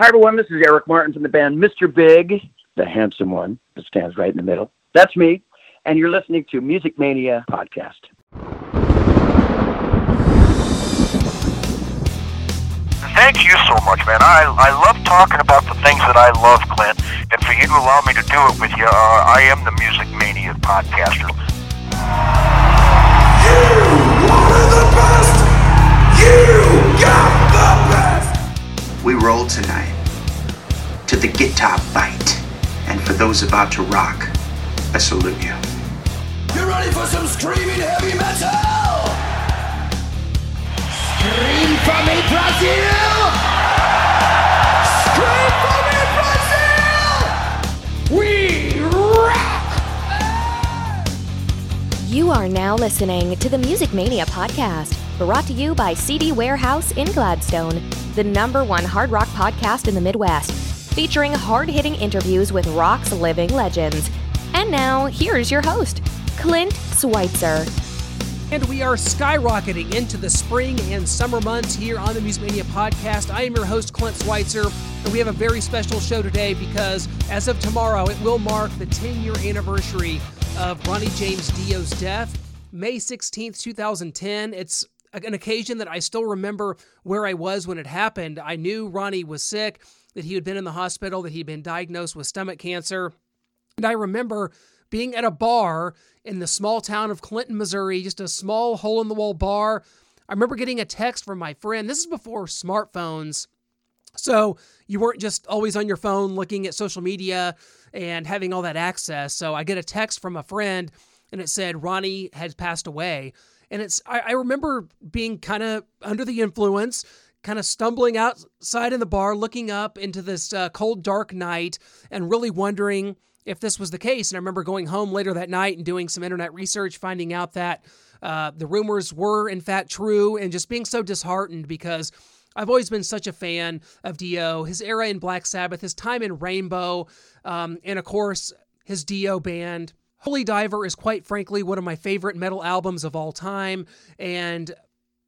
Hi, everyone. This is Eric Martin from the band Mr. Big, the handsome one that stands right in the middle. That's me. And you're listening to Music Mania Podcast. Thank you so much, man. I, I love talking about the things that I love, Clint. And for you to allow me to do it with you, uh, I am the Music Mania podcaster. You wanted the best. You got the best. We roll tonight to the guitar bite. And for those about to rock, I salute you. You ready for some screaming heavy metal? Scream for me, Brazil! Scream for me, Brazil! We rock! You are now listening to the Music Mania podcast, brought to you by CD Warehouse in Gladstone, the number one hard rock podcast in the Midwest, featuring hard hitting interviews with rock's living legends. And now, here's your host, Clint Schweitzer. And we are skyrocketing into the spring and summer months here on the Music Mania podcast. I am your host, Clint Schweitzer, and we have a very special show today because as of tomorrow, it will mark the 10 year anniversary of Ronnie James Dio's death, May 16th, 2010. It's an occasion that I still remember where I was when it happened. I knew Ronnie was sick, that he had been in the hospital, that he'd been diagnosed with stomach cancer. And I remember being at a bar in the small town of Clinton, Missouri, just a small hole in the wall bar. I remember getting a text from my friend. This is before smartphones. So you weren't just always on your phone looking at social media and having all that access. So I get a text from a friend and it said Ronnie had passed away. And it's I, I remember being kind of under the influence, kind of stumbling outside in the bar, looking up into this uh, cold, dark night, and really wondering if this was the case. And I remember going home later that night and doing some internet research, finding out that uh, the rumors were in fact true, and just being so disheartened because I've always been such a fan of Dio, his era in Black Sabbath, his time in Rainbow, um, and of course his Dio band. Holy Diver is quite frankly one of my favorite metal albums of all time, and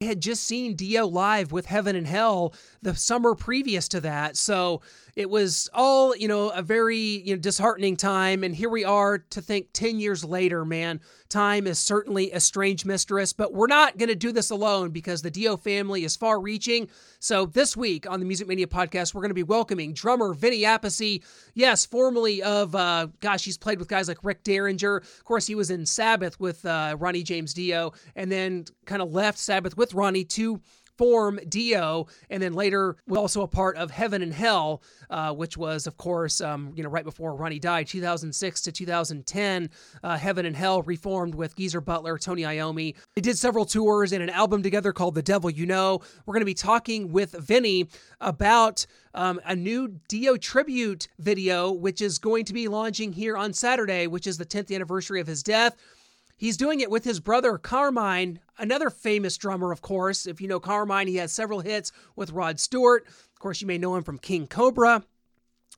I had just seen Dio live with Heaven and Hell the summer previous to that. So it was all, you know, a very you know, disheartening time. And here we are to think 10 years later, man, time is certainly a strange mistress, but we're not going to do this alone because the Dio family is far reaching. So this week on the Music Mania podcast, we're going to be welcoming drummer Vinny Appice. Yes, formerly of, uh, gosh, he's played with guys like Rick Derringer. Of course, he was in Sabbath with uh, Ronnie James Dio and then kind of left Sabbath with Ronnie to form Dio, and then later was also a part of Heaven and Hell, uh, which was, of course, um, you know, right before Ronnie died, 2006 to 2010. Uh, Heaven and Hell reformed with Geezer Butler, Tony Iommi. They did several tours and an album together called The Devil You Know. We're going to be talking with Vinny about um, a new Dio tribute video, which is going to be launching here on Saturday, which is the 10th anniversary of his death. He's doing it with his brother Carmine, another famous drummer, of course. If you know Carmine, he has several hits with Rod Stewart. Of course, you may know him from King Cobra.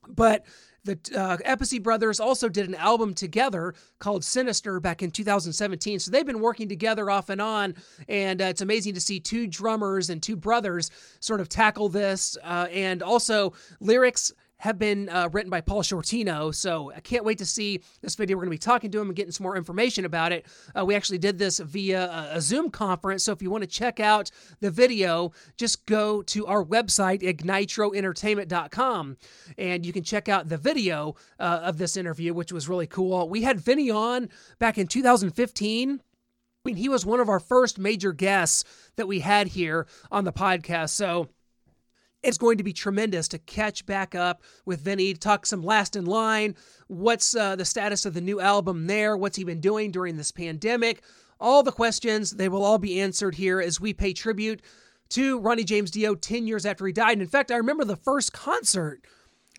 But the uh, Appice brothers also did an album together called Sinister back in 2017. So they've been working together off and on, and uh, it's amazing to see two drummers and two brothers sort of tackle this. Uh, and also lyrics have been uh, written by Paul Shortino. So I can't wait to see this video. We're going to be talking to him and getting some more information about it. Uh, we actually did this via a, a, Zoom conference. So if you want to check out the video, just go to our website, ignitroentertainment.com, and you can check out the video uh, of this interview, which was really cool. We had Vinny on back in 2015. I mean, he was one of our first major guests that we had here on the podcast. So it's going to be tremendous to catch back up with Vinny, talk some last in line. What's uh, the status of the new album there? What's he been doing during this pandemic? All the questions, they will all be answered here as we pay tribute to Ronnie James Dio 10 years after he died. And in fact, I remember the first concert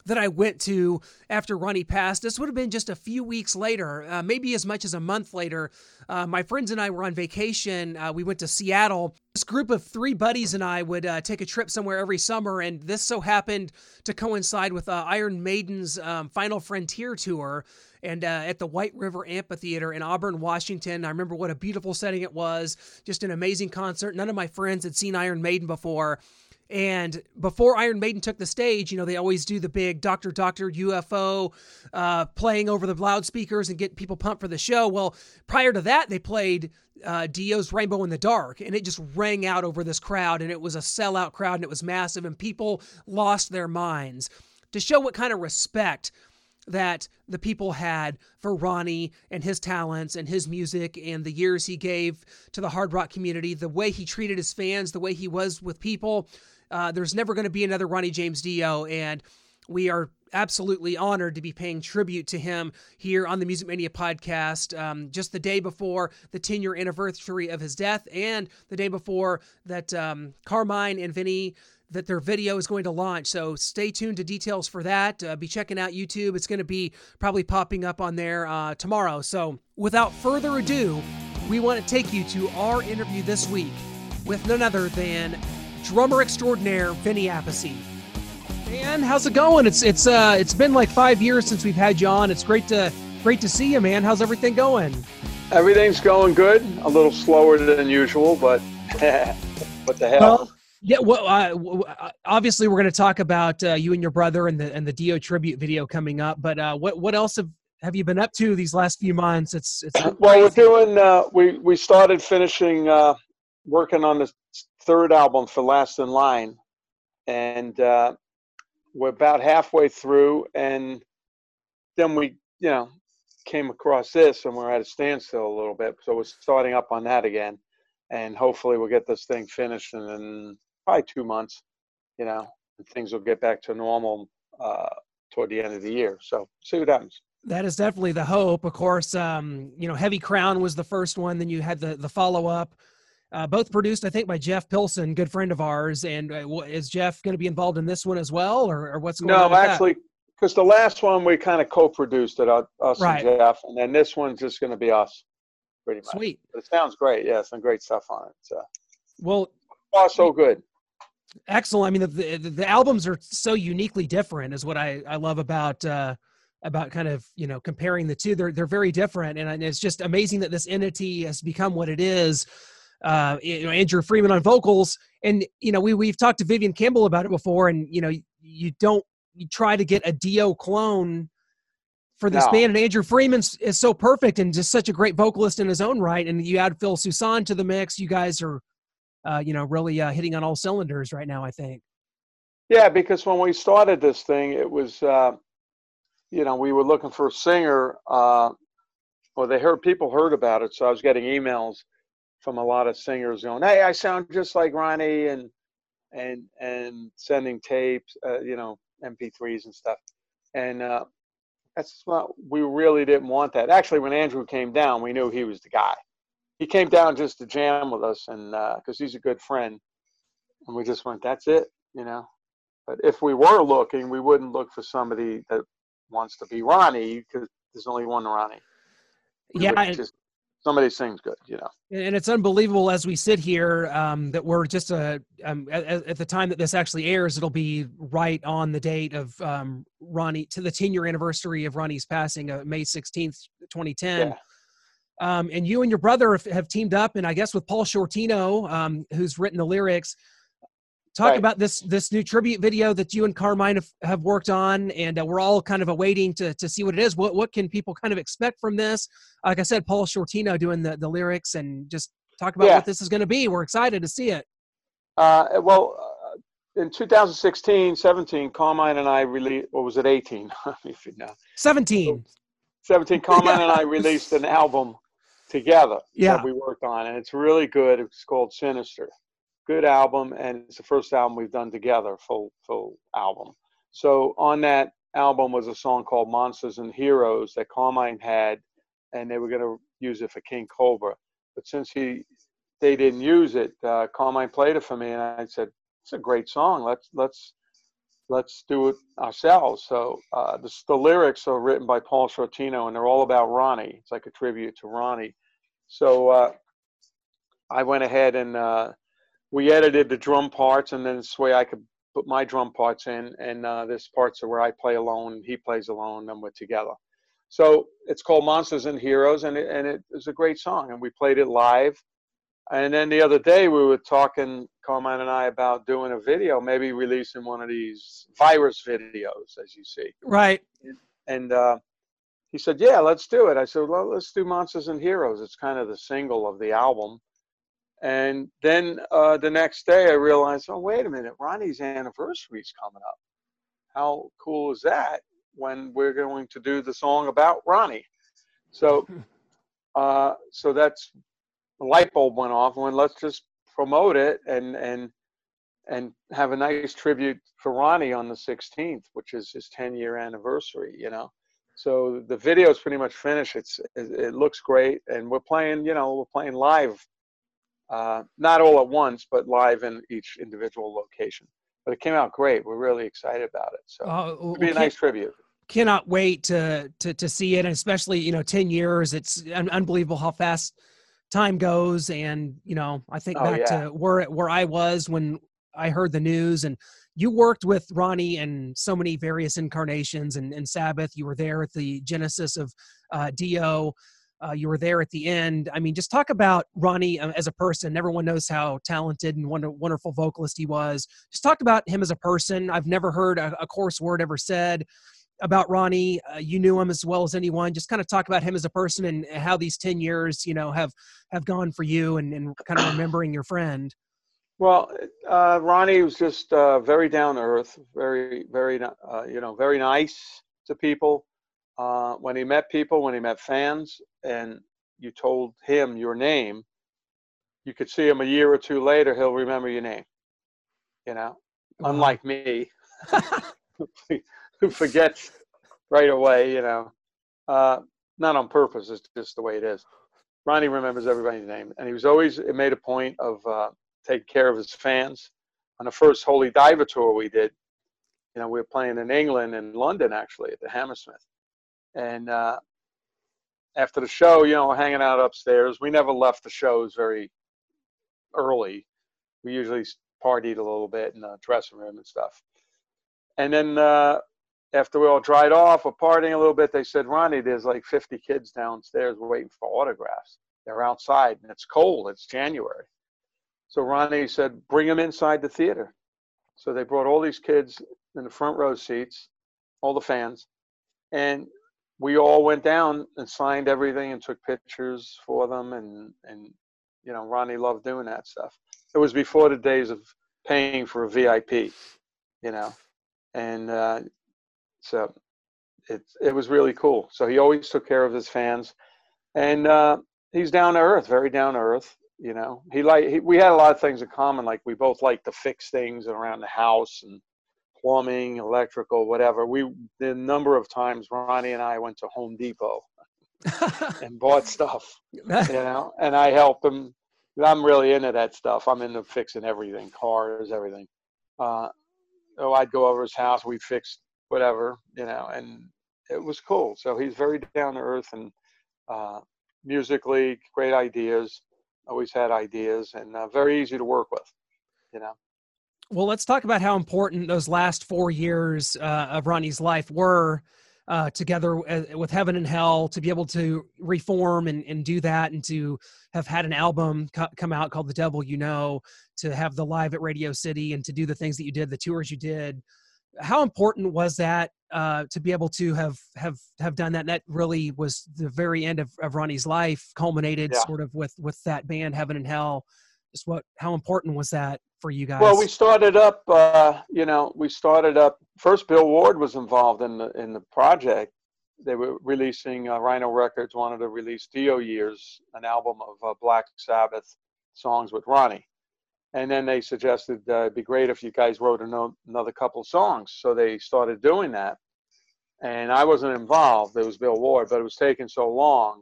that I went to after Ronnie passed. This would have been just a few weeks later, uh, maybe as much as a month later. Uh, my friends and I were on vacation. Uh, we went to Seattle. This group of three buddies and I would uh, take a trip somewhere every summer, and this so happened to coincide with uh, Iron Maiden's um, Final Frontier tour. And uh, at the White River Amphitheater in Auburn, Washington, I remember what a beautiful setting it was. Just an amazing concert. None of my friends had seen Iron Maiden before And before Iron Maiden took the stage, you know, they always do the big Doctor Doctor UFO uh, playing over the loudspeakers and get people pumped for the show. Well, prior to that, they played uh, Dio's Rainbow in the Dark, and it just rang out over this crowd, and it was a sellout crowd, and it was massive, and people lost their minds to show what kind of respect that the people had for Ronnie and his talents and his music and the years he gave to the hard rock community, the way he treated his fans, the way he was with people. Uh, there's never going to be another Ronnie James Dio, and we are absolutely honored to be paying tribute to him here on the Music Mania podcast. Um, just the day before the 10 year anniversary of his death, and the day before that um, Carmine and Vinny that their video is going to launch. So stay tuned to details for that. Uh, be checking out YouTube. It's going to be probably popping up on there uh, tomorrow. So without further ado, we want to take you to our interview this week with none other than drummer extraordinaire Vinny Appice. Man, how's it going? It's it's uh it's been like five years since we've had you on. It's great to great to see you, man. How's everything going? Everything's going good. A little slower than usual, but what the hell? Well, yeah, well, uh, obviously we're going to talk about uh, you and your brother and the and the Dio tribute video coming up. But uh, what what else have have you been up to these last few months? It's it's well, we're doing. Uh, we we started finishing uh, working on the third album for Last in Line, and uh, we're about halfway through, and then we, you know, came across this, and we're at a standstill a little bit. So we're starting up on that again, and hopefully we'll get this thing finished in, in probably two months, you know, things will get back to normal uh, toward the end of the year. So see what happens. That is definitely the hope. Of course, um, you know, Heavy Crown was the first one. Then you had the the follow up uh, both produced, I think, by Jeff Pilson, good friend of ours. And uh, is Jeff going to be involved in this one as well, or, or what's going no, on? No, actually, because the last one we kind of co-produced it, uh, us right. and Jeff, and then this one's just going to be us, pretty much. Sweet. But it sounds great. Yeah, some great stuff on it. So. Well. Oh, so good. Excellent. I mean, the, the, the albums are so uniquely different, is what I I love about. Uh, about kind of you know comparing the two they're they're very different and it's just amazing that this entity has become what it is uh, you know Andrew Freeman on vocals, and you know we we've talked to Vivian Campbell about it before, and you know you don't you try to get a Dio clone for this no. band, and Andrew Freeman is so perfect and just such a great vocalist in his own right, and you add Phil Soussan to the mix, you guys are uh, you know really uh, hitting on all cylinders right now, I think. Yeah, because when we started this thing, it was uh, you know we were looking for a singer. Uh, well, they heard people heard about it, so I was getting emails from a lot of singers going, "Hey, I sound just like Ronnie," and and and sending tapes, uh, you know, MP3s and stuff. And uh, that's not. We really didn't want that. Actually, when Andrew came down, we knew he was the guy. He came down just to jam with us, and because uh, he's a good friend, and we just went, "That's it," you know. But if we were looking, we wouldn't look for somebody that wants to be Ronnie because there's only one Ronnie. We yeah, just somebody sings good, you know. And it's unbelievable as we sit here um, that we're just a um, at, at, the time that this actually airs, it'll be right on the date of um, Ronnie to the 10 year anniversary of Ronnie's passing, uh, May 16th, 2010. Yeah. Um, and you and your brother have teamed up, and I guess with Paul Shortino, um, who's written the lyrics, talk right. about this this new tribute video that you and Carmine have, have worked on, and uh, we're all kind of awaiting to to see what it is. What what can people kind of expect from this? Like I said, Paul Shortino doing the the lyrics and just talk about yeah. what this is going to be. We're excited to see it. Uh, well, uh, in 2016, 17, Carmine and I released. What was it? 18? if you know. 17. 17. Carmine and I released an album together. Yeah. we worked on, and it's really good. It's called Sinister good album, and it's the first album we've done together, full full album. So on that album was a song called Monsters and Heroes that Carmine had, and they were going to use it for King Cobra. But since he they didn't use it, uh, Carmine played it for me, and I said, "It's a great song. Let's let's let's do it ourselves." So uh, the, the lyrics are written by Paul Shortino, and they're all about Ronnie. It's like a tribute to Ronnie. So uh, I went ahead and uh, we edited the drum parts, and then this way I could put my drum parts in, and uh, this parts are where I play alone, he plays alone, and we're together. So it's called Monsters and Heroes, and it, and it is a great song, and we played it live And then the other day we were talking, Carmine and I, about doing a video, maybe releasing one of these virus videos, as you see. Right. And uh, he said, "Yeah, let's do it." I said, "Well, let's do Monsters and Heroes. It's kind of the single of the album." And then uh, the next day, I realized, "Oh, wait a minute, Ronnie's anniversary is coming up. How cool is that? When we're going to do the song about Ronnie." So, uh, so that's the light bulb went off. And let's just promote it and and and have a nice tribute for Ronnie on the 16th, which is his 10 year anniversary. You know so the video is pretty much finished. It's it, it, looks great, and we're playing. You know, we're playing live, uh, not all at once, but live in each individual location. But it came out great. We're really excited about it. So uh, it'll be a nice tribute. Cannot wait to to to see it, and especially you know, ten years. It's un- unbelievable how fast time goes, and you know, I think oh, back yeah. to where where I was when I heard the news and you worked with Ronnie and so many various incarnations and, and Sabbath. You were there at the genesis of uh, Dio. Uh, you were there at the end. I mean, just talk about Ronnie uh, as a person. Everyone knows how talented and wonder, wonderful vocalist he was. Just talk about him as a person. I've never heard a, a coarse word ever said about Ronnie. Uh, you knew him as well as anyone. Just kind of talk about him as a person and how these ten years, you know, have have gone for you and, and kind of remembering your friend. Well, uh, Ronnie was just uh, very down to earth, very, very, uh, you know, very nice to people. Uh, when he met people, when he met fans, and you told him your name, you could see him a year or two later. He'll remember your name. You know, unlike me, who forgets right away. You know, uh, not on purpose. It's just the way it is. Ronnie remembers everybody's name, and he was always it made a point of uh, take care of his fans. On the first Holy Diver tour we did, you know, we were playing in England and London actually at the Hammersmith. And uh, after the show, you know, hanging out upstairs. We never left the shows very early. We usually partied a little bit in the dressing room and stuff. And then uh, after we all dried off, we're partying a little bit. They said, Ronnie, there's like 50 kids downstairs waiting for autographs. They're outside and it's cold. It's January. So Ronnie said, bring them inside the theater. So they brought all these kids in the front row seats, all the fans, and we all went down and signed everything and took pictures for them. And, and you know, Ronnie loved doing that stuff. It was before the days of paying for a VIP, you know, and uh, so it, it was really cool. So he always took care of his fans. And uh, he's down to earth, very down to earth you know he like we had a lot of things in common like we both like to fix things around the house and plumbing electrical whatever we the number of times ronnie and i went to home depot and bought stuff you know and i helped him i'm really into that stuff. I'm into fixing everything cars everything. Uh oh i'd go over his house we fixed whatever you know and it was cool. So he's very down to earth and uh musically great ideas always had ideas and uh, very easy to work with you know well let's talk about how important those last four years uh, of ronnie's life were uh, together uh, with heaven and hell to be able to reform and, and do that and to have had an album co- come out called the devil you know to have the live at radio city and to do the things that you did the tours you did how important was that uh, to be able to have have have done that. And that really was the very end of, of Ronnie's life, culminated yeah. sort of with with that band Heaven and Hell. Just what how important was that for you guys? Well, we started up. Uh, you know, we started up. First, Bill Ward was involved in the in the project. They were releasing uh, Rhino Records wanted to release Dio Years, an album of uh, Black Sabbath songs with Ronnie and then they suggested uh, it'd be great if you guys wrote another couple songs. So they started doing that, and I wasn't involved. It was Bill Ward, but it was taking so long,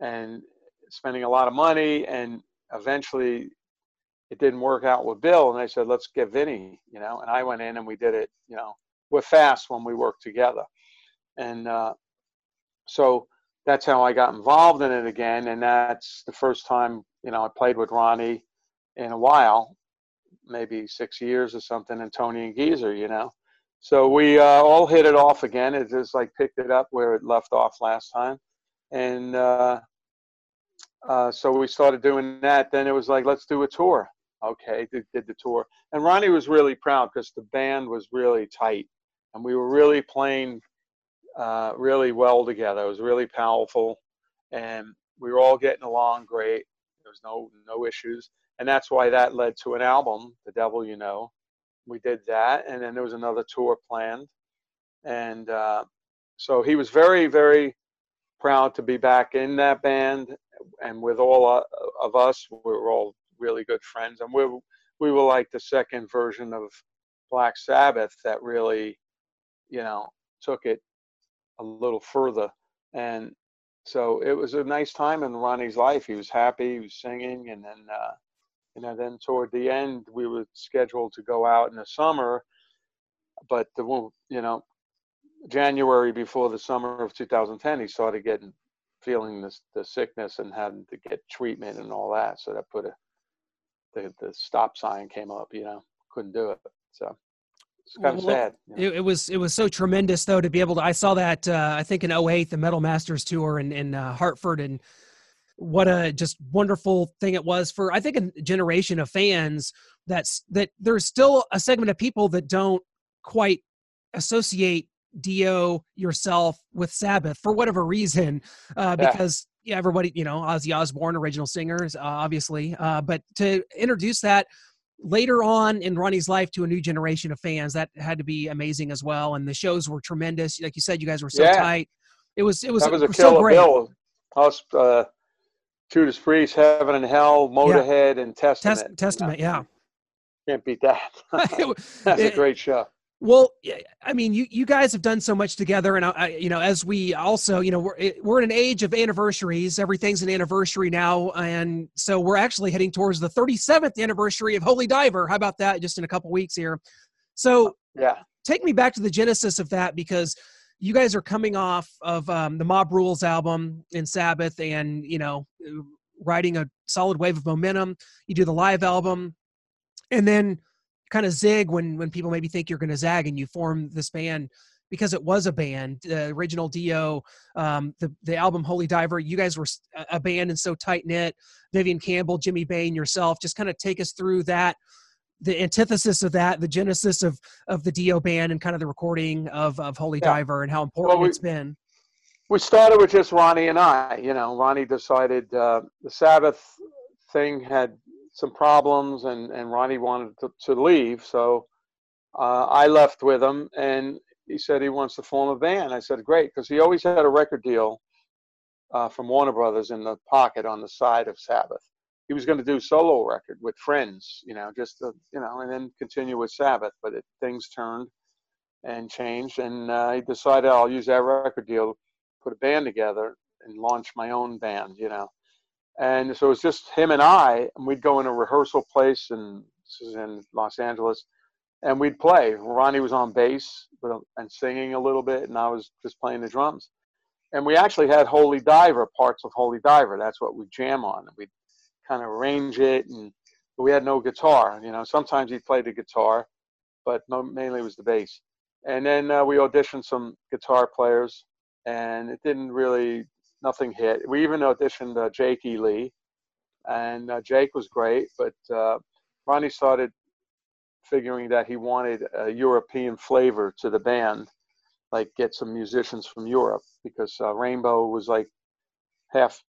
and spending a lot of money, and eventually it didn't work out with Bill. And they said, let's get Vinny, you know. And I went in and we did it, you know. We're fast when we work together, and uh, so that's how I got involved in it again. And that's the first time, you know, I played with Ronnie in a while, maybe six years or something, and Tony and Geezer, you know. So we uh, all hit it off again. It just like picked it up where it left off last time, and uh, uh, so we started doing that. Then it was like, let's do a tour. Okay, did, did the tour. And Ronnie was really proud because the band was really tight and we were really playing uh, really well together. It was really powerful and we were all getting along great. There was no no issues, and that's why that led to an album, "The Devil You Know." We did that, and then there was another tour planned, and uh, so he was very very proud to be back in that band and with all of us we were all really good friends. And we we were like the second version of black sabbath that really you know took it a little further. And so it was a nice time in ronnie's life. He was happy he was singing and then uh you know then toward the end we were scheduled to go out in the summer. But the you know January before the summer of 2010, he started getting feeling this the sickness and having to get treatment and all that. So that put a the the stop sign came up. You know, couldn't do it. So it's kind well, of sad. You know? it, it, was it was so tremendous though to be able to. I saw that uh, I think in 08, the Metal Masters tour in in uh, Hartford and what a just wonderful thing it was for I think a generation of fans that's that there's still a segment of people that don't quite associate Dio, yourself with Sabbath for whatever reason, uh, because yeah. yeah. everybody, you know, Ozzy Osbourne, original singers, uh, obviously, uh, but to introduce that later on in Ronnie's life to a new generation of fans, that had to be amazing as well. And the shows were tremendous. Like you said, you guys were so yeah. tight. It was, it was, that was a so great. Bill. Us, uh, Judas Priest, Heaven and Hell, Motorhead, yeah. and Testament. Test, Testament, yeah. Can't beat that. That's a great show. Well, I mean, you, you guys have done so much together, and I, you know, as we also, you know, we're we're in an age of anniversaries. Everything's an anniversary now, and so we're actually heading towards the 37th anniversary of Holy Diver. How about that? Just in a couple weeks here. So, yeah, take me back to the genesis of that because you guys are coming off of um, the Mob Rules album in Sabbath, and you know, riding a solid wave of momentum. You do the live album, and then kind of zig when when people maybe think you're going to zag and you form this band because it was a band the original dio um, the, the album holy diver. You guys were a band and so tight knit vivian campbell jimmy bain yourself just kind of take us through that the antithesis of that the genesis of of the dio band and kind of the recording of of holy yeah. diver and how important well, we, it's been. we started with just ronnie and i you know. Ronnie decided uh, the sabbath thing had some problems, and and Ronnie wanted to, to leave, so uh, I left with him, and he said he wants to form a band. I said great, because he always had a record deal uh, from Warner Brothers in the pocket on the side of Sabbath. He was going to do solo record with friends, you know, just to, you know, and then continue with Sabbath. But it, things turned and changed, and uh, he decided I'll use that record deal, put a band together, and launch my own band, you know. And so it was just him and I, and we'd go in a rehearsal place, and this is in Los Angeles, and we'd play. Ronnie was on bass and singing a little bit, and I was just playing the drums. And we actually had Holy Diver, parts of Holy Diver. That's what we jam on. We'd kind of arrange it, and we had no guitar. You know, sometimes he'd play the guitar, but mainly it was the bass. And then uh, we auditioned some guitar players, and it didn't really nothing hit. We even auditioned uh, Jake E. Lee, and uh, Jake was great, but uh, Ronnie started figuring that he wanted a European flavor to the band, like get some musicians from Europe, because uh, Rainbow was like half.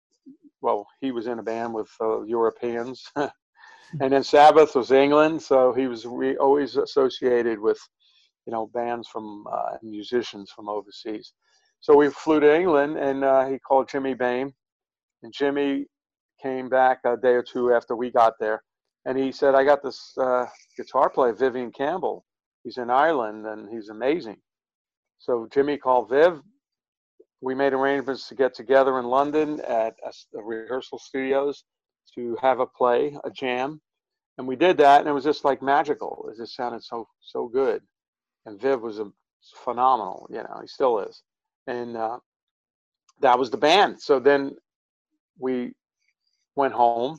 Well, he was in a band with uh, Europeans, and then Sabbath was England, so he was re- always associated with, you know, bands from uh, musicians from overseas. So we flew to England, and uh, he called Jimmy Bain, and Jimmy came back a day or two after we got there, and he said, "I got this uh, guitar player, Vivian Campbell. He's in Ireland, and he's amazing." So Jimmy called Viv. We made arrangements to get together in London at a, a rehearsal studios to have a play, a jam, and we did that, and it was just like magical. It just sounded so so good, and Viv was a, phenomenal. You know, he still is and uh, that was the band. So then we went home,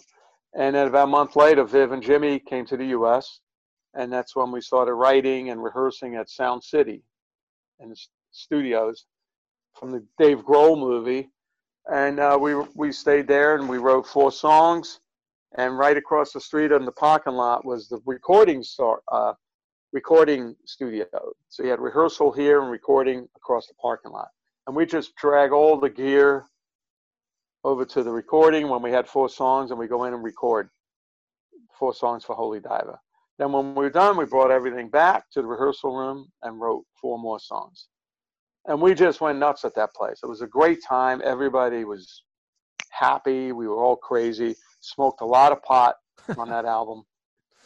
and then about a month later, Viv and Jimmy came to the U.S., and that's when we started writing and rehearsing at Sound City, and the studios, from the Dave Grohl movie. and uh, we we stayed there and we wrote four songs. And right across the street in the parking lot was the recording store, uh, recording studio. So you had rehearsal here and recording across the parking lot. And we just drag all the gear over to the recording when we had four songs, and we go in and record four songs for Holy Diver. Then when we were done, we brought everything back to the rehearsal room and wrote four more songs. And we just went nuts at that place. It was a great time. Everybody was happy. We were all crazy. Smoked a lot of pot on that album,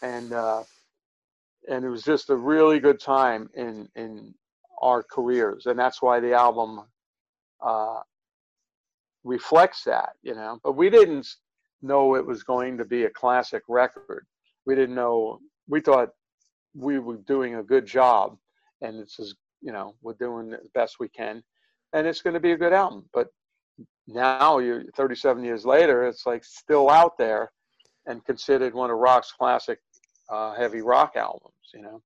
and uh, and it was just a really good time in in our careers, and that's why the album uh, reflects that, you know. But we didn't know it was going to be a classic record. We didn't know. We thought we were doing a good job, and it's as you know we're doing the best we can, and it's going to be a good album. But now you 37 years later it's like still out there and considered one of rock's classic uh, heavy rock albums you know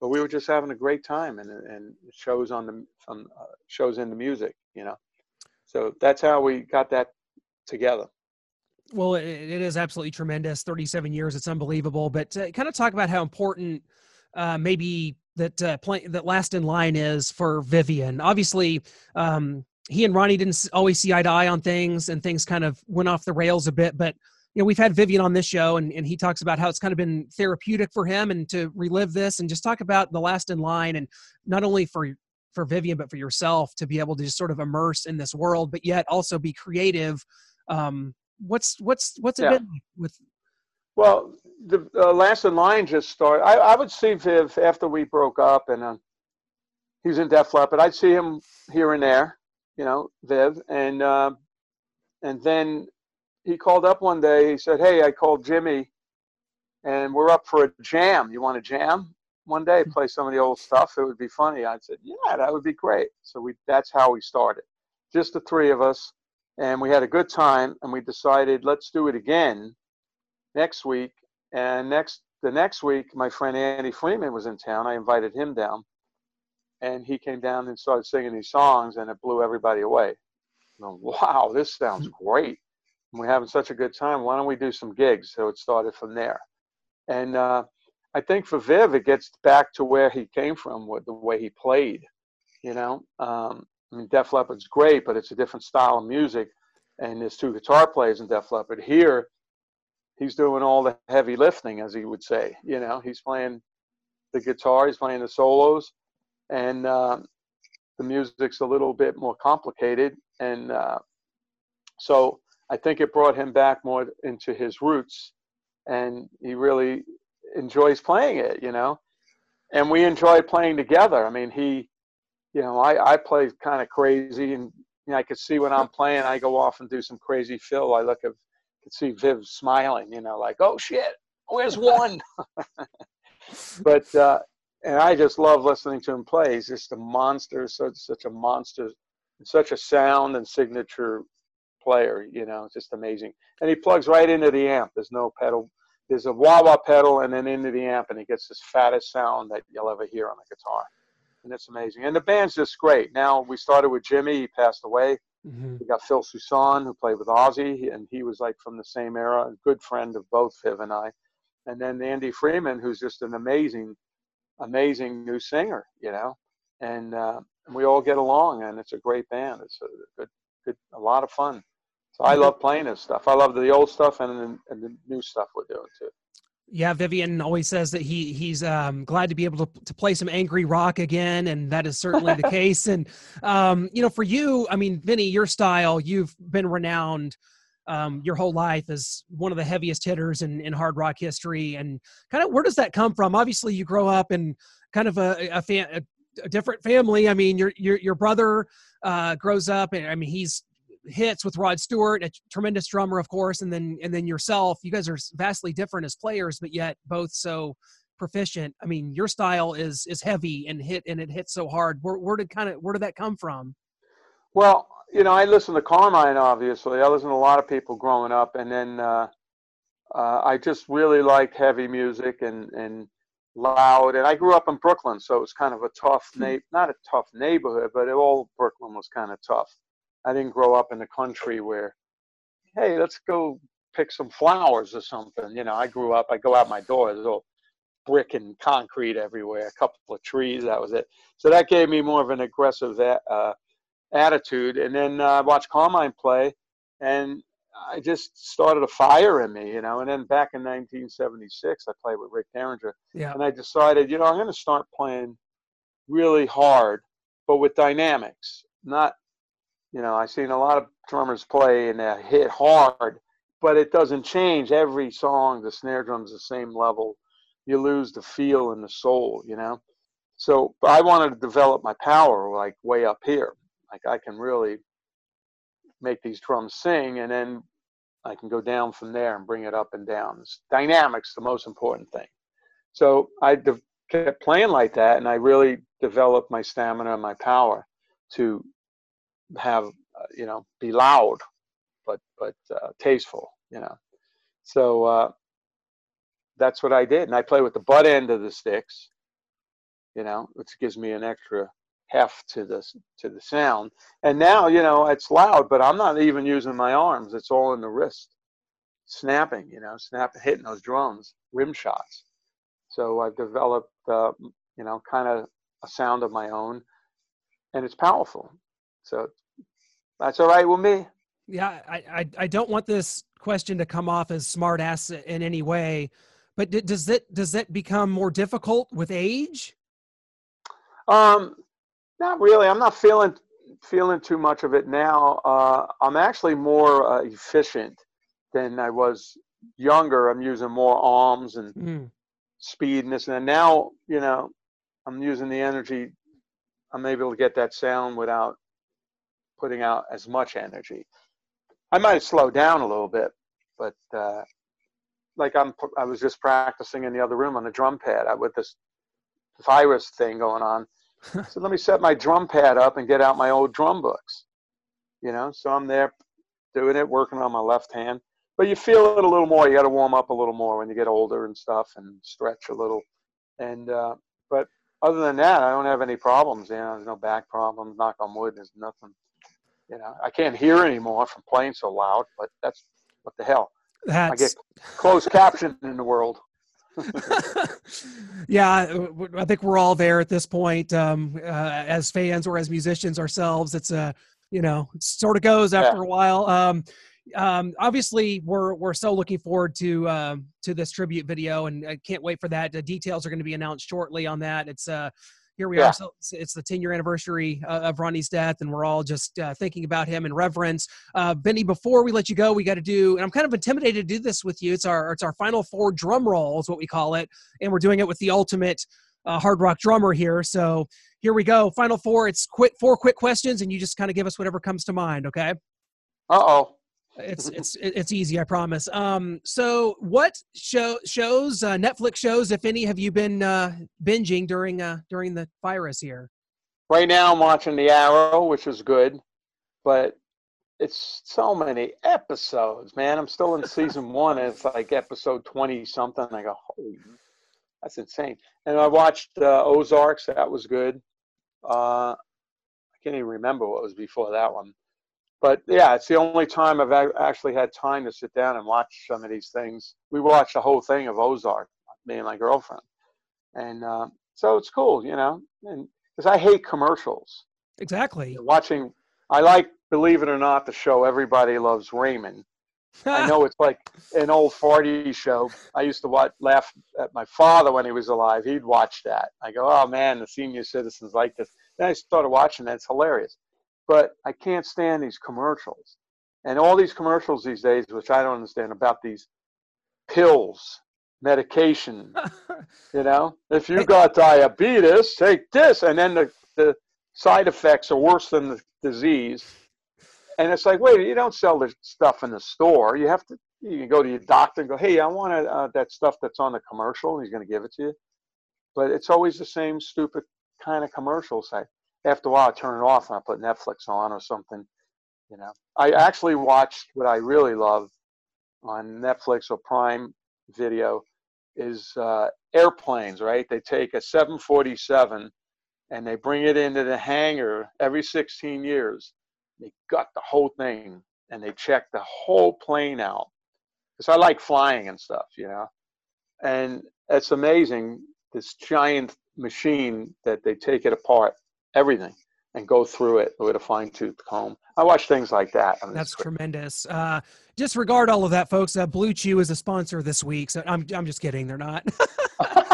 but we were just having a great time and and shows on the from uh, shows in the music you know so that's how we got that together well it, it is absolutely tremendous 37 years it's unbelievable but uh, kind of talk about how important uh, maybe that uh, play, that last in line is for Vivian. Obviously, um, he and Ronnie didn't always see eye to eye on things, and things kind of went off the rails a bit. But you know, we've had Vivian on this show, and, and he talks about how it's kind of been therapeutic for him, and to relive this, and just talk about the last in line, and not only for for Vivian, but for yourself to be able to just sort of immerse in this world, but yet also be creative. Um, what's what's what's it yeah. been with? Well, the uh, last in line just started. I, I would see Viv after we broke up, and uh, he was in Def Leppard. I'd see him here and there you know, Viv, and uh, and then he called up one day. He said, "Hey, I called Jimmy, and we're up for a jam. You want to jam one day? Hmm. Play some of the old stuff. It would be funny." I said, "Yeah, that would be great." So we that's how we started, just the three of us, and we had a good time. And we decided let's do it again next week. And next the next week, my friend Andy Freeman was in town. I invited him down and he came down and started singing these songs, and it blew everybody away. Wow, this sounds hmm. great. We're having such a good time. Why don't we do some gigs? So it started from there. And uh, I think for Viv, it gets back to where he came from with the way he played. You know, um, I mean, Def Leppard's great, but it's a different style of music. And there's two guitar players in Def Leppard. Here, he's doing all the heavy lifting, as he would say. You know, he's playing the guitar, he's playing the solos, and uh, the music's a little bit more complicated. And uh, so I think it brought him back more into his roots, and he really enjoys playing it, you know. And we enjoy playing together. I mean, he, you know, I, I play kind of crazy, and you know, I could see when I'm playing, I go off and do some crazy fill. I look at, could see Viv smiling, you know, like, oh shit, where's one? but uh, and I just love listening to him play. He's just a monster, such such a monster, such a sound and signature player. You know, it's just amazing. And he plugs right into the amp. There's no pedal. There's a wah wah pedal, and then into the amp, and he gets this fattest sound that you'll ever hear on a guitar. And it's amazing. And the band's just great. Now we started with Jimmy. He passed away. Mm-hmm. We got Phil Soussan, who played with Ozzy, and he was like from the same era, a good friend of both Viv and I. And then Andy Freeman, who's just an amazing amazing new singer, you know, and uh, we all get along, and it's a great band. It's a good, good, a lot of fun. So I love playing this stuff. I love the old stuff and, and the new stuff we're doing too. Yeah, Vivian always says that he he's um, glad to be able to, to play some angry rock again, and that is certainly the case. And um, you know, for you, I mean, Vinny, your style, you've been renowned um, your whole life as one of the heaviest hitters in, in hard rock history and kind of where does that come from obviously you grow up in kind of a, a, a different family i mean your your, your brother uh, grows up and i mean he's hits with rod stewart a tremendous drummer of course and then and then yourself you guys are vastly different as players but yet both so proficient i mean your style is is heavy and hit and it hits so hard where, where did kind of where did that come from well you know, I listened to Carmine, obviously. I listened to a lot of people growing up, and then uh, uh, I just really liked heavy music and and loud. And I grew up in Brooklyn, so it was kind of a tough, na- not a tough neighborhood, but all Brooklyn was kind of tough. I didn't grow up in the country where, hey, let's go pick some flowers or something. You know, I grew up. I go out my door. There's all brick and concrete everywhere. A couple of trees. That was it. So that gave me more of an aggressive uh, attitude. And then uh, I watched Carmine play, and I just started a fire in me, you know. And then back in 1976, I played with Rick Derringer, Yeah. and I decided, you know, I'm going to start playing really hard, but with dynamics. Not, you know, I've seen a lot of drummers play and they hit hard, but it doesn't change every song. The snare drum's the same level. You lose the feel and the soul, you know. So I wanted to develop my power like way up here. Like I can really make these drums sing and then I can go down from there and bring it up and down. It's dynamics the most important thing. So I de- kept playing like that and I really developed my stamina and my power to have uh, you know be loud but but uh, tasteful you know. So uh, that's what I did and I play with the butt end of the sticks you know which gives me an extra heft to the to the sound. And now you know it's loud but I'm not even using my arms it's all in the wrist snapping you know snap hitting those drums rim shots. So I've developed uh, you know kind of a sound of my own and it's powerful so that's all right with me Yeah, I, I, I don't want this question to come off as smart ass in any way, but d- does that does that become more difficult with age? Um, not really. I'm not feeling feeling too much of it now. Uh, I'm actually more uh, efficient than I was younger. I'm using more arms and Mm. speed and this and that. Now, you know, I'm using the energy. I'm able to get that sound without putting out as much energy. I might slow down a little bit, but uh, like I'm, I was just practicing in the other room on the drum pad I, with this virus thing going on. so let me set my drum pad up and get out my old drum books. You know, so I'm there doing it, working on my left hand. But you feel it a little more. You got to warm up a little more when you get older and stuff, and stretch a little. And uh, but other than that, I don't have any problems. You know, there's no back problems. Knock on wood. There's nothing. You know, I can't hear anymore from playing so loud. But that's what the hell. I get closed caption in the world. yeah, I think we're all there at this point. Um, uh, as fans or as musicians ourselves, it's a you know it sort of goes after Yeah. a while. Um, um, obviously, we're we're so looking forward to um, to this tribute video, and I can't wait for that. The details are going to be announced shortly on that. It's uh, here we Yeah. are. So it's, the 10 year anniversary uh, of Ronnie's death, and we're all just uh, thinking about him in reverence. Uh, Vinny, before we let you go, we got to do, and I'm kind of intimidated to do this with you. It's our it's our final four drum roll, is what we call it, and we're doing it with the ultimate uh, hard rock drummer here. So here we go. Final four. It's quick four quick questions, and you just kind of give us whatever comes to mind. Okay. Uh oh. It's it's it's easy, I promise. Um, so what show shows uh, Netflix shows, if any, have you been uh, binging during uh, during the virus here? Right now, I'm watching The Arrow, which is good, but it's so many episodes, man. I'm still in season one, and it's like episode 20 something. I go, holy, that's insane. And I watched uh, Ozarks. That was good. Uh, I can't even remember what was before that one. But yeah, it's the only time I've ac- actually had time to sit down and watch some of these things. We watched the whole thing of Ozark, me and my girlfriend, and uh, so it's cool, you know. And because I hate commercials, Exactly. watching. I like, believe it or not, the show Everybody Loves Raymond. I know it's like an old farty show. I used to watch, laugh at my father when he was alive. He'd watch that. I go, oh man, the senior citizens like this. Then I started watching that. It's hilarious. But I can't stand these commercials. And all these commercials these days, which I don't understand, about these pills, medication. you know, if you got diabetes, take this. And then the, the side effects are worse than the disease. And it's like, wait, you don't sell the stuff in the store. You have to, you can go to your doctor and go, hey, I want uh, that stuff that's on the commercial. And he's going to give it to you. But it's always the same stupid kind of commercials. I, after a while, I turn it off and I put Netflix on or something. You know, I actually watched what I really love on Netflix or Prime Video is uh, airplanes. Right? They take a 747 and they bring it into the hangar every 16 years they gut the whole thing and they check the whole plane out. Because I like flying and stuff, you know. And it's amazing this giant machine that they take it apart, everything, and go through it with a fine tooth comb. I watch things like that. I mean, That's tremendous. Uh, disregard all of that, folks. Uh, Blue Chew is a sponsor this week, so I'm I'm just kidding. They're not.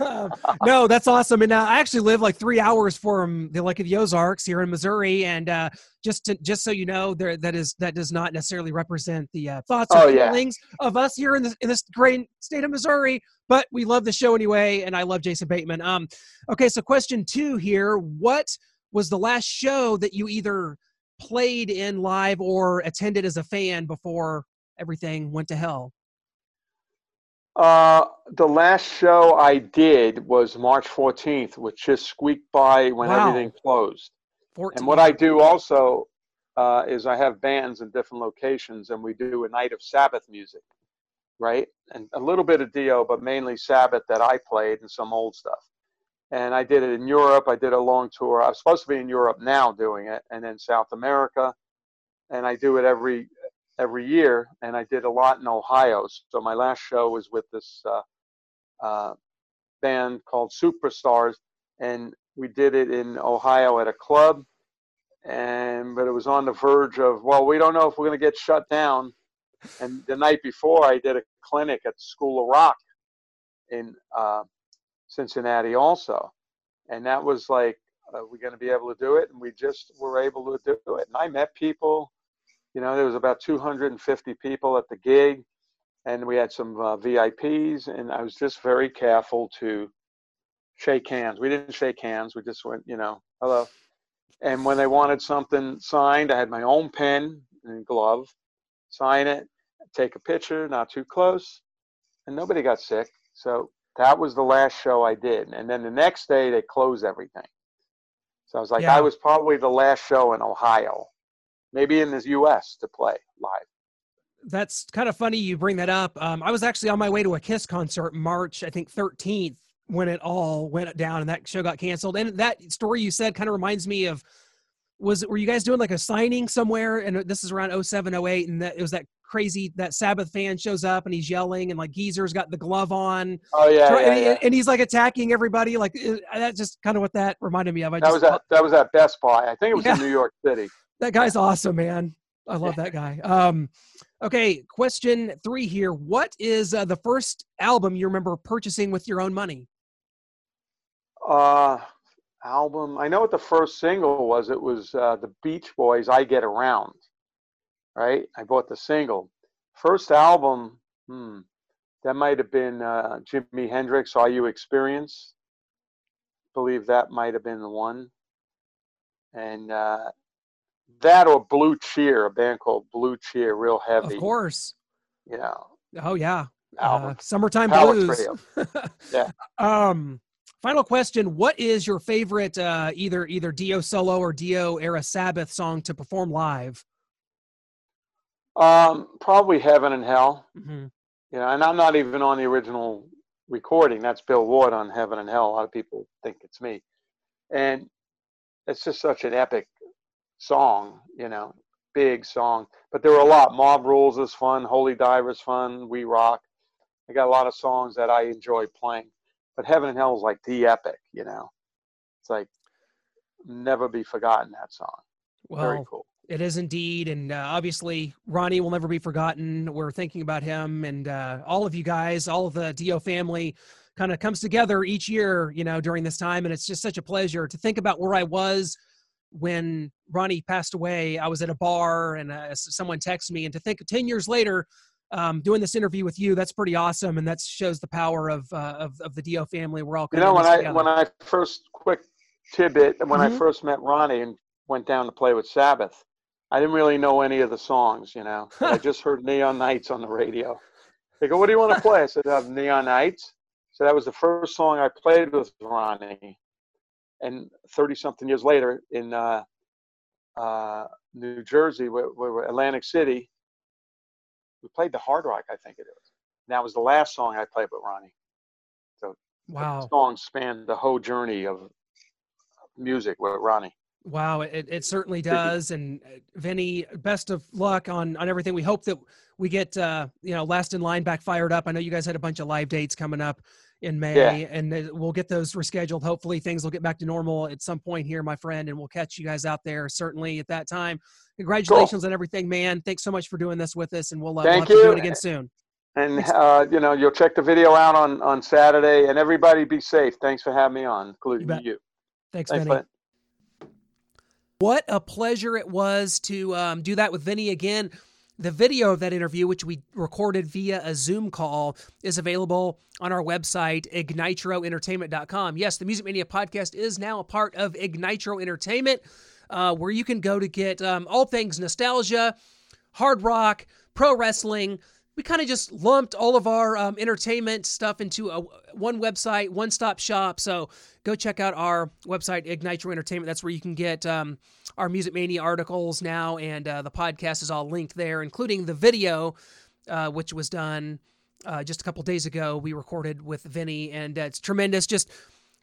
no, that's awesome. And uh, I actually live like three hours from the Lake of the Ozarks here in Missouri, and uh, just to, just so you know, there that is that does not necessarily represent the uh, thoughts or Oh, yeah. feelings of us here in this in this great state of Missouri. But we love the show anyway, and I love Jason Bateman. Um, okay, so question two here: What was the last show that you either played in live or attended as a fan before everything went to hell? Uh, the last show I did was March 14th, which just squeaked by when Wow. everything closed. 14. And what I do also uh, is I have bands in different locations, and we do a night of Sabbath music, right? And a little bit of Dio, but mainly Sabbath that I played and some old stuff. And I did it in Europe. I did a long tour. I'm supposed to be in Europe now doing it, and then South America, and I do it every every year. And I did a lot in Ohio. So my last show was with this uh, uh, band called Superstars, and we did it in Ohio at a club and but it was on the verge of well we don't know if we're going to get shut down and the night before i did a clinic at school of rock in uh, cincinnati also and that was like are we going to be able to do it and we just were able to do it and i met people you know there was about 250 people at the gig and we had some uh, vips and i was just very careful to shake hands we didn't shake hands we just went you know hello and when they wanted something signed, I had my own pen and glove, sign it, take a picture, not too close, and nobody got sick. So that was the last show I did. And then the next day, they closed everything. So I was like, Yeah. I was probably the last show in Ohio, maybe in the U.S. to play live. That's kind of funny you bring that up. Um, I was actually on my way to a Kiss concert March, I think 13th, when it all went down and that show got canceled. And that story you said kind of reminds me of was were you guys doing like a signing somewhere? And this is around 07, 08, and that it was that crazy that Sabbath fan shows up and he's yelling and like Geezer's got the glove on Oh yeah, Try- yeah, and, yeah. and he's like attacking everybody. Like uh, that's just kind of what that reminded me of. I That just was at that was at Best Buy. I think it was Yeah. in New York City. That guy's awesome, man. I love that guy. Um, okay, question three here. What is uh, the first album you remember purchasing with your own money? Uh, album. I know what the first single was. It was uh, the Beach Boys' "I Get Around." Right. I bought the single. First album. Hmm. That might have been uh, Jimi Hendrix. "Are You Experience?" Believe that might have been the one. And uh, that or Blue Cheer, a band called Blue Cheer, real heavy. Of course. You know, Oh yeah. album. Uh, Summertime Palace Blues. Yeah. Um, final question: What is your favorite uh, either either Dio solo or Dio era Sabbath song to perform live? Um, probably Heaven and Hell. Mhm. You know, and I'm not even on the original recording. That's Bill Ward on Heaven and Hell. A lot of people think it's me. And it's just such an epic song, you know, big song. But there were a lot. Mob Rules is fun. Holy Diver is fun. We Rock. I got a lot of songs that I enjoy playing. But Heaven and Hell is like the epic, you know. It's like never be forgotten that song. Very cool. It is indeed, and uh, obviously Ronnie will never be forgotten. We're thinking about him, and uh, all of you guys, all of the Dio family, kind of comes together each year, you know, during this time, and it's just such a pleasure to think about where I was when Ronnie passed away. I was at a bar, and uh, someone texted me, and to think ten years later, um, doing this interview with you, that's pretty awesome, and that shows the power of uh, of, of the Dio family. We're all You know, when I together. when I first quick tidbit when Mhm. I first met Ronnie and went down to play with Sabbath, I didn't really know any of the songs. You know, I just heard Neon Nights on the radio. They go, "What do you want to play?" I said, uh, "Neon Nights." So that was the first song I played with Ronnie. And thirty something years later, in uh, uh, New Jersey, where, where Atlantic City, we played the Hard Rock. I think it was. And that was the last song I played with Ronnie So wow. songs spanned the whole journey of music with Ronnie. Wow, it, it certainly does. And uh, Vinny, best of luck on on everything. We hope that we get uh, you know last in line back fired up. I know you guys had a bunch of live dates coming up in May, Yeah. and we'll get those rescheduled. Hopefully, things will get back to normal at some point here, my friend, and we'll catch you guys out there certainly at that time. Congratulations on everything, man! Thanks so much for doing this with us, and we'll, uh, we'll Thank have to do it again soon. And uh, you know, you'll check the video out on on Saturday. And everybody, be safe. Thanks for having me on, including bet. you. Thanks, Thanks, Vinny. What a pleasure it was to um, do that with Vinny again. The video of that interview, which we recorded via a Zoom call, is available on our website, ignitroentertainment.com. Yes, the Music Mania podcast is now a part of Ignitro Entertainment, uh, where you can go to get um, all things nostalgia, hard rock, pro wrestling. We kind of just lumped all of our um, entertainment stuff into a one website, one stop shop. So go check out our website, Ignitro Entertainment. That's where you can get um, our Music Mania articles now, and uh, the podcast is all linked there, including the video, uh, which was done uh, just a couple days ago. We recorded with Vinny, and uh, it's tremendous. Just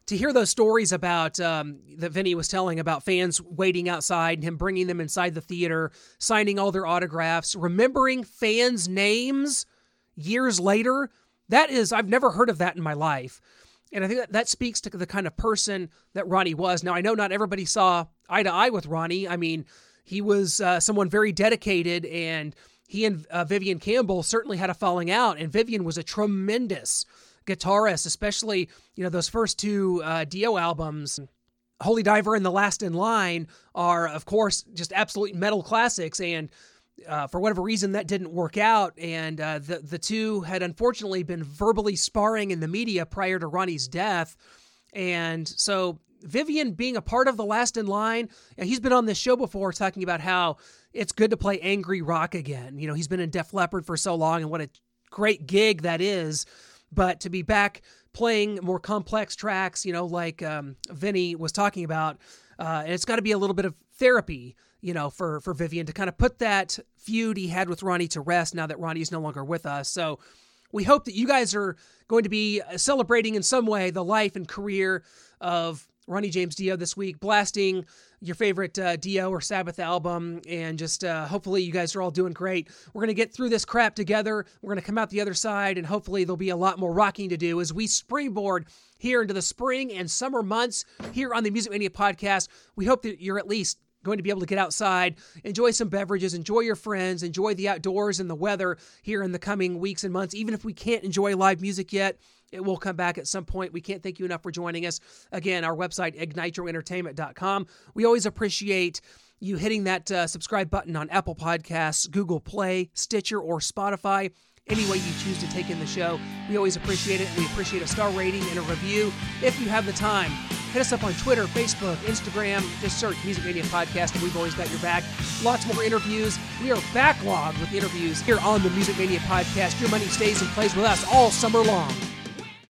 to hear those stories about um, that Vinny was telling about fans waiting outside and him bringing them inside the theater, signing all their autographs, remembering fans' names years later. That is, I've never heard of that in my life. And I think that, that speaks to the kind of person that Ronnie was. Now, I know not everybody saw eye to eye with Ronnie. I mean, he was uh, someone very dedicated, and he and uh, Vivian Campbell certainly had a falling out. And Vivian was a tremendous guitarist, especially you know those first two uh, Dio albums. Holy Diver and The Last in Line are, of course, just absolute metal classics. And uh, for whatever reason, that didn't work out. And uh, the the two had unfortunately been verbally sparring in the media prior to Ronnie's death. And so Vivian being a part of The Last in Line, he's been on this show before talking about how it's good to play angry rock again. You know, he's been in Def Leppard for so long, and what a great gig that is. But to be back playing more complex tracks, you know, like um, Vinny was talking about, uh, and it's got to be a little bit of therapy, you know, for for Vivian to kind of put that feud he had with Ronnie to rest now that Ronnie is no longer with us. So we hope that you guys are going to be celebrating in some way the life and career of Ronnie James Dio this week, blasting your favorite uh, Dio or Sabbath album, and just uh, hopefully you guys are all doing great. We're to get through this crap together. We're to come out the other side, and hopefully there'll be a lot more rocking to do as we springboard here into the spring and summer months here on the Music Mania podcast. We hope that you're at least going to be able to get outside, enjoy some beverages, enjoy your friends, enjoy the outdoors and the weather here in the coming weeks and months. Even if we can't enjoy live music yet, it will come back at some point. We can't thank you enough for joining us. Again, our website, ignitroentertainment.com. We always appreciate you hitting that uh, subscribe button on Apple Podcasts, Google Play, Stitcher, or Spotify. Any way you choose to take in the show, we always appreciate it. We appreciate a star rating and a review if you have the time. Hit us up on Twitter, Facebook, Instagram. Just search Music Mania Podcast, and we've always got your back. Lots more interviews. We are backlogged with interviews here on the Music Mania Podcast. Your money stays and plays with us all summer long.